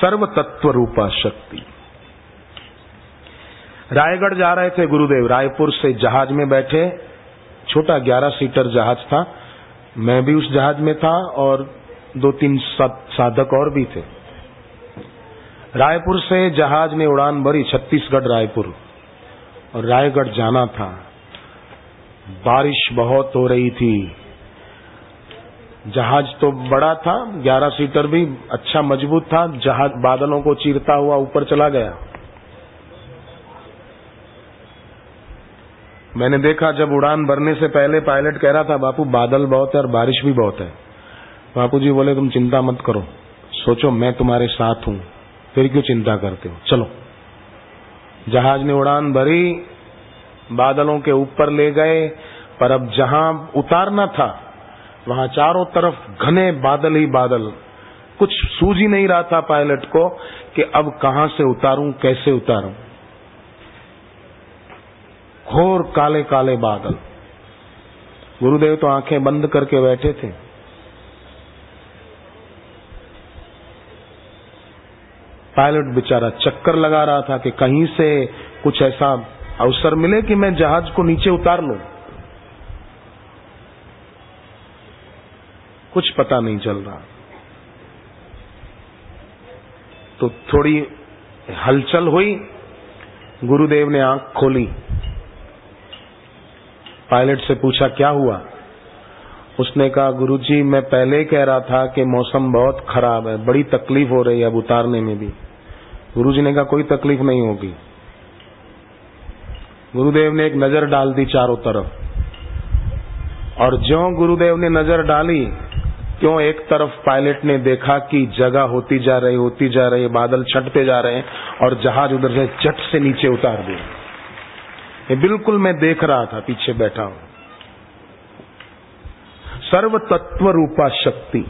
सर्व तत्व रूपा शक्ति। रायगढ़ जा रहे थे गुरुदेव। रायपुर से जहाज़ में बैठे। छोटा ग्यारह सीटर जहाज़ था। मैं भी उस जहाज़ में था और दो तीन साधक और भी थे। रायपुर से जहाज़ ने उड़ान भरी छत्तीसगढ़ रायपुर। और रायगढ़ जाना था। बारिश बहुत हो रही थी। जहाज़ तो बड़ा था, ग्यारह सीटर भी अच्छा मज़बूत था, जहाज़ बादलों को चीरता हुआ ऊपर चला गया। मैंने देखा जब उड़ान भरने से पहले पायलट कह रहा था, बापू, बादल बहुत है और बारिश भी बहुत है। बापू जी बोले, तुम चिंता मत करो। सोचो, मैं तुम्हारे साथ हूँ। फिर क्यों चिंता करते हो? चलो। जहाज़ ने उड़ान भरी, बादलों के ऊपर ले गए, पर अब जहाँ उतारना था वहाँ चारों तरफ़ घने बादल ही बादल। कुछ सूझ ही नहीं रहा था पायलट को कि अब कहाँ से उतारूं, कैसे उतारूं। घोर काले काले बादल। गुरुदेव तो आँखें बंद करके बैठे थे। पायलट बेचारा चक्कर लगा रहा था कि कहीं से कुछ ऐसा अवसर मिले कि मैं जहाज़ को नीचे उतार लूँ। कुछ पता नहीं चल रहा। तो थोड़ी हलचल हुई, गुरुदेव ने आँख खोली। पायलट से पूछा, क्या हुआ? उसने कहा, गुरुजी, मैं पहले कह रहा था कि मौसम बहुत खराब है, बड़ी तकलीफ़ हो रही है अब उतारने में भी। गुरुजी ने कहा, कोई तकलीफ़ नहीं होगी। गुरुदेव ने एक नज़र डाल दी चारों तरफ़। और ज्यो गुरुदेव ने नज़र डाली क्यों एक तरफ़ पायलट ने देखा कि जगह होती जा रही, होती जा रही, बादल छटते जा रहे हैं और जहाज़ उधर से चट से नीचे उतार दिए। ये बिल्कुल मैं देख रहा था, पीछे बैठा हूँ। सर्व तत्व रूपा शक्ति।